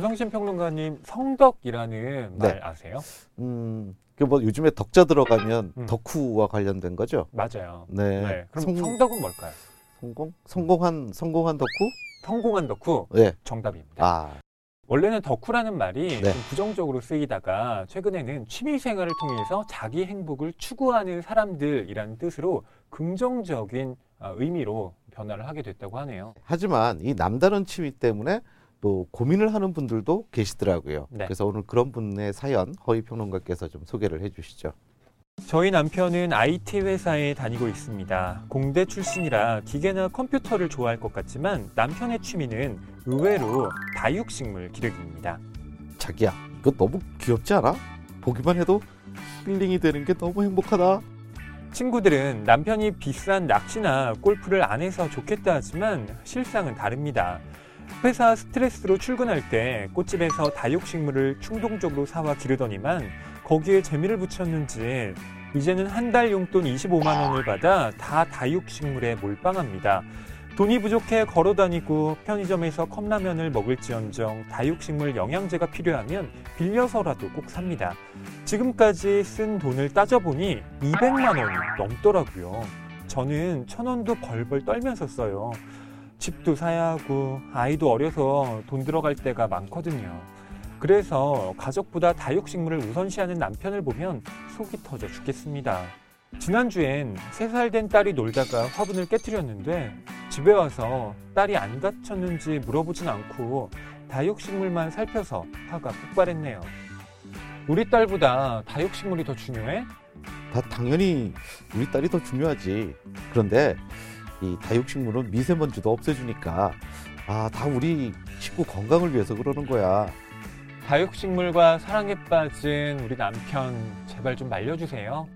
김성신 평론가님 성덕이라는 네. 말 아세요? 음, 그뭐 요즘에 덕자 들어가면 음. 덕후와 관련된 거죠. 맞아요. 네. 네. 그럼 성, 성덕은 뭘까요? 성공? 성공한 성공한 덕후? 성공한 덕후 네. 정답입니다. 아, 원래는 덕후라는 말이 네. 좀 부정적으로 쓰이다가 최근에는 취미 생활을 통해서 자기 행복을 추구하는 사람들이라는 뜻으로 긍정적인 어, 의미로 변화를 하게 됐다고 하네요. 하지만 이 남다른 취미 때문에 또 고민을 하는 분들도 계시더라고요. 네. 그래서 오늘 그런 분의 사연 허위 평론가께서 좀 소개를 해주시죠. 저희 남편은 IT 회사에 다니고 있습니다. 공대 출신이라 기계나 컴퓨터를 좋아할 것 같지만 남편의 취미는 의외로 다육식물 기르기입니다. 자기야, 이거 너무 귀엽지 않아? 보기만 해도 힐링이 되는 게 너무 행복하다. 친구들은 남편이 비싼 낚시나 골프를 안 해서 좋겠다 하지만 실상은 다릅니다. 회사 스트레스로 출근할 때 꽃집에서 다육식물을 충동적으로 사와 기르더니만 거기에 재미를 붙였는지 이제는 한 달 용돈 25만 원을 받아 다 다육식물에 몰빵합니다. 돈이 부족해 걸어 다니고 편의점에서 컵라면을 먹을지언정 다육식물 영양제가 필요하면 빌려서라도 꼭 삽니다. 지금까지 쓴 돈을 따져보니 200만 원이 넘더라고요. 저는 천 원도 벌벌 떨면서 써요. 집도 사야 하고 아이도 어려서 돈 들어갈 때가 많거든요. 그래서 가족보다 다육식물을 우선시하는 남편을 보면 속이 터져 죽겠습니다. 지난주엔 3살 된 딸이 놀다가 화분을 깨뜨렸는데 집에 와서 딸이 안 다쳤는지 물어보진 않고 다육식물만 살펴서 화가 폭발했네요. 우리 딸보다 다육식물이 더 중요해? 다 당연히 우리 딸이 더 중요하지. 그런데 이 다육식물은 미세먼지도 없애주니까 아, 다 우리 식구 건강을 위해서 그러는 거야. 다육식물과 사랑에 빠진 우리 남편 제발 좀 말려주세요.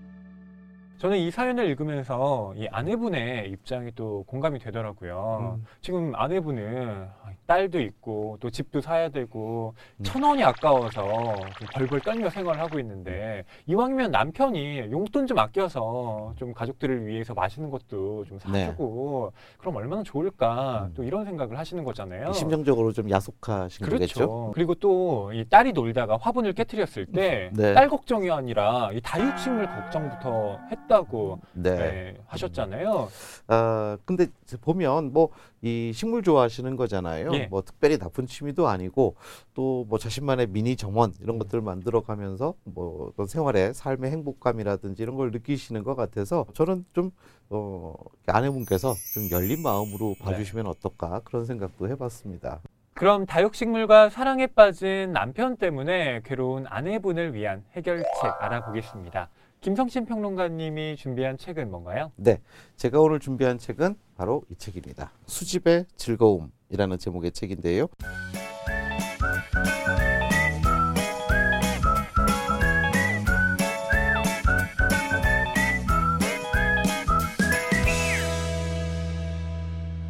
저는 이 사연을 읽으면서 이 아내분의 입장이 또 공감이 되더라고요. 음. 지금 아내분은 딸도 있고 또 집도 사야 되고 음. 천 원이 아까워서 좀 벌벌 떨며 생활을 하고 있는데 이왕이면 남편이 용돈 좀 아껴서 좀 가족들을 위해서 맛있는 것도 좀 사주고 그럼 얼마나 좋을까 네. 음. 또 이런 생각을 하시는 거잖아요. 심정적으로 좀 야속하신 그렇죠. 거겠죠. 그리고 또 이 딸이 놀다가 화분을 깨뜨렸을 때딸 네. 걱정이 아니라 이 다육식물 걱정부터 했 다고 네. 네, 하셨잖아요. 아, 근데 보면 뭐 이 식물 좋아하시는 거잖아요. 예. 뭐 특별히 나쁜 취미도 아니고 또 뭐 자신만의 미니 정원 이런 것들을 만들어 가면서 뭐 어떤 생활의 삶의 행복감이라든지 이런 걸 느끼시는 것 같아서 저는 좀 어, 아내분께서 좀 열린 마음으로 네. 봐주시면 어떨까 그런 생각도 해봤습니다. 그럼 다육식물과 사랑에 빠진 남편 때문에 괴로운 아내분을 위한 해결책 알아보겠습니다. 김성신 평론가님이 준비한 책은 뭔가요? 네, 제가 오늘 준비한 책은 바로 이 책입니다. 수집의 즐거움이라는 제목의 책인데요.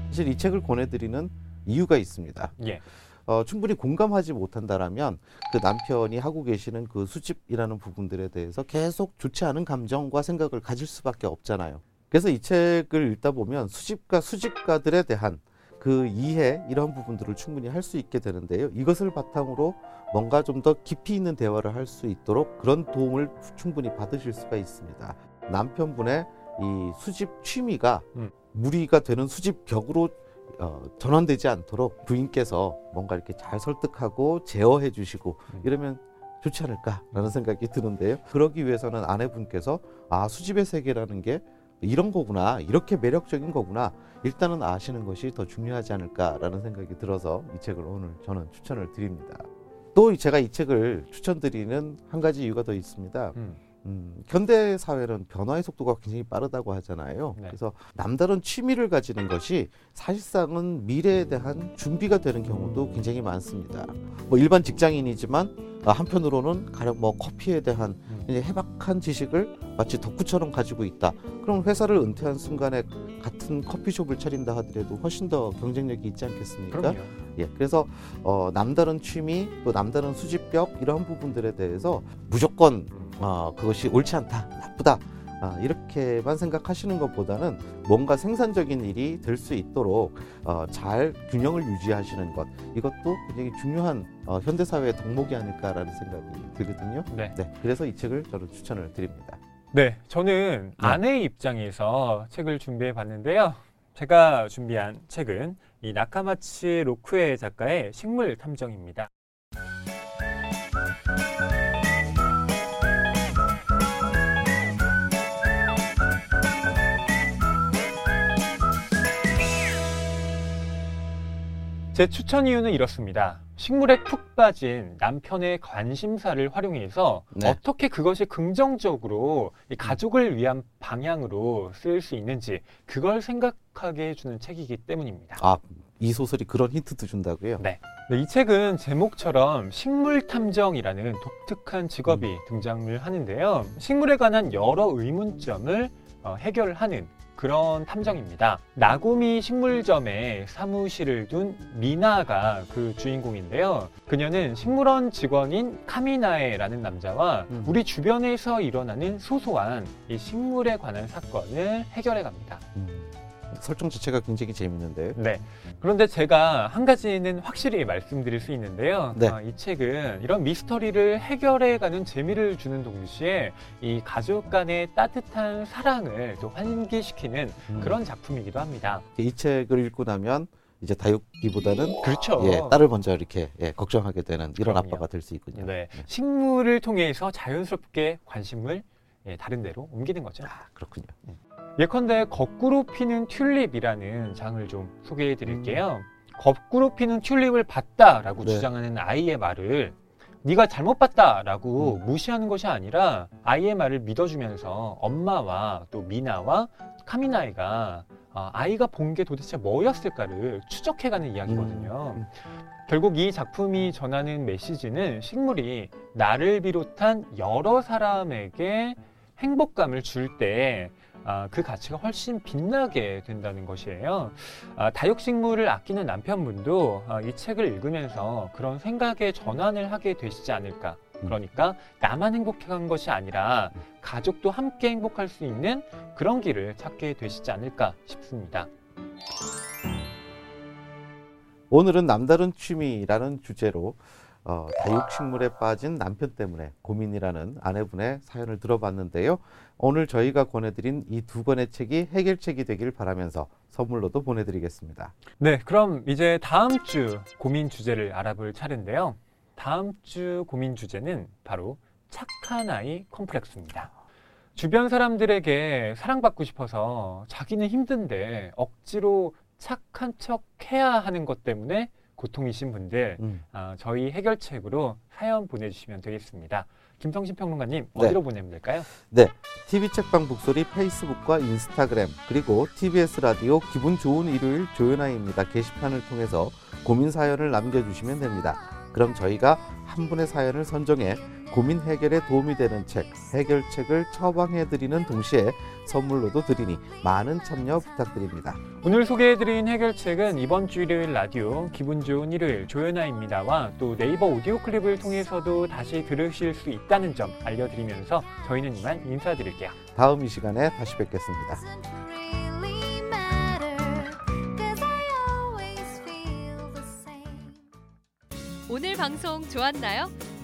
사실 이 책을 권해드리는 이유가 있습니다. 예. 어, 충분히 공감하지 못한다라면 그 남편이 하고 계시는 그 수집이라는 부분들에 대해서 계속 좋지 않은 감정과 생각을 가질 수밖에 없잖아요. 그래서 이 책을 읽다 보면 수집가 수집가들에 대한 그 이해 이런 부분들을 충분히 할 수 있게 되는데요. 이것을 바탕으로 뭔가 좀 더 깊이 있는 대화를 할 수 있도록 그런 도움을 충분히 받으실 수가 있습니다. 남편분의 이 수집 취미가 음. 무리가 되는 수집 격으로 어, 전환되지 않도록 부인께서 뭔가 이렇게 잘 설득하고 제어해 주시고 음. 이러면 좋지 않을까라는 생각이 드는데요. 그러기 위해서는 아내분께서 아 수집의 세계라는 게 이런 거구나 이렇게 매력적인 거구나 일단은 아시는 것이 더 중요하지 않을까라는 생각이 들어서 이 책을 오늘 저는 추천을 드립니다. 또 제가 이 책을 추천드리는 한 가지 이유가 더 있습니다. 음. 음, 현대 사회는 변화의 속도가 굉장히 빠르다고 하잖아요. 네. 그래서 남다른 취미를 가지는 것이 사실상은 미래에 대한 준비가 되는 경우도 굉장히 많습니다. 뭐 일반 직장인이지만 아, 한편으로는 가령 뭐 커피에 대한 음. 해박한 지식을 마치 덕후처럼 가지고 있다. 그럼 회사를 은퇴한 순간에 같은 커피숍을 차린다 하더라도 훨씬 더 경쟁력이 있지 않겠습니까? 그럼요. 예, 그래서 어, 남다른 취미 또 남다른 수집력 이러한 부분들에 대해서 무조건 어, 그것이 옳지 않다, 나쁘다 아, 이렇게만 생각하시는 것보다는 뭔가 생산적인 일이 될 수 있도록 어, 잘 균형을 유지하시는 것 이것도 굉장히 중요한 어, 현대 사회의 덕목이 아닐까라는 생각이 들거든요. 네. 네, 그래서 이 책을 저는 추천을 드립니다. 네, 저는 네. 아내의 입장에서 책을 준비해 봤는데요. 제가 준비한 책은 이 나카마치 로쿠에 작가의 식물 탐정입니다. 제 추천 이유는 이렇습니다. 식물에 푹 빠진 남편의 관심사를 활용해서 네. 어떻게 그것이 긍정적으로 이 가족을 위한 방향으로 쓰일 수 있는지 그걸 생각하게 해주는 책이기 때문입니다. 아, 이 소설이 그런 힌트도 준다고요? 네. 네, 이 책은 제목처럼 식물 탐정이라는 독특한 직업이 등장을 하는데요. 식물에 관한 여러 의문점을 어, 해결하는 그런 탐정입니다. 나고미 식물점에 사무실을 둔 미나가 그 주인공인데요. 그녀는 식물원 직원인 카미나에라는 남자와 음. 우리 주변에서 일어나는 소소한 이 식물에 관한 사건을 해결해 갑니다. 음, 설정 자체가 굉장히 재밌는데. 네. 그런데 제가 한 가지는 확실히 말씀드릴 수 있는데요. 네. 어, 이 책은 이런 미스터리를 해결해가는 재미를 주는 동시에 이 가족 간의 따뜻한 사랑을 또 환기시키는 음. 그런 작품이기도 합니다. 이 책을 읽고 나면 이제 다육기보다는 그렇죠. 예, 딸을 먼저 이렇게 예, 걱정하게 되는 이런 그럼요. 아빠가 될 수 있군요. 네. 식물을 통해서 자연스럽게 관심을 예, 다른 데로 옮기는 거죠. 아, 그렇군요. 예컨대 거꾸로 피는 튤립이라는 장을 좀 소개해 드릴게요. 거꾸로 피는 튤립을 봤다라고 네. 주장하는 아이의 말을 네가 잘못 봤다라고 음. 무시하는 것이 아니라 아이의 말을 믿어주면서 엄마와 또 미나와 카미나이가 아, 아이가 본 게 도대체 뭐였을까를 추적해가는 이야기거든요. 음. 결국 이 작품이 전하는 메시지는 식물이 나를 비롯한 여러 사람에게 행복감을 줄 때 아, 그 가치가 훨씬 빛나게 된다는 것이에요. 아, 다육식물을 아끼는 남편분도 아, 이 책을 읽으면서 그런 생각의 전환을 하게 되시지 않을까. 그러니까 나만 행복한 것이 아니라 가족도 함께 행복할 수 있는 그런 길을 찾게 되시지 않을까 싶습니다. 오늘은 남다른 취미라는 주제로 어, 다육식물에 빠진 남편 때문에 고민이라는 아내분의 사연을 들어봤는데요. 오늘 저희가 권해드린 이 두 권의 책이 해결책이 되길 바라면서 선물로도 보내드리겠습니다. 네, 그럼 이제 다음 주 고민 주제를 알아볼 차례인데요. 다음 주 고민 주제는 바로 착한 아이 컴플렉스입니다. 주변 사람들에게 사랑받고 싶어서 자기는 힘든데 억지로 착한 척 해야 하는 것 때문에 고통이신 분들, 음. 아, 저희 해결책으로 사연 보내주시면 되겠습니다. 김성신 평론가님, 네. 어디로 보내면 될까요? TV 책방 북소리 페이스북과 인스타그램 그리고 TBS 라디오 기분 좋은 일요일 조연아입니다 게시판을 통해서 고민 사연을 남겨주시면 됩니다. 그럼 저희가 한 분의 사연을 선정해 고민 해결에 도움이 되는 책 해결책을 처방해드리는 동시에 선물로도 드리니 많은 참여 부탁드립니다. 오늘 소개해드린 해결책은 이번 주 일요일 라디오 기분 좋은 일요일 조연아입니다와 또 네이버 오디오 클립을 통해서도 다시 들으실 수 있다는 점 알려드리면서 저희는 이만 인사드릴게요. 다음 이 시간에 다시 뵙겠습니다. 오늘 방송 좋았나요?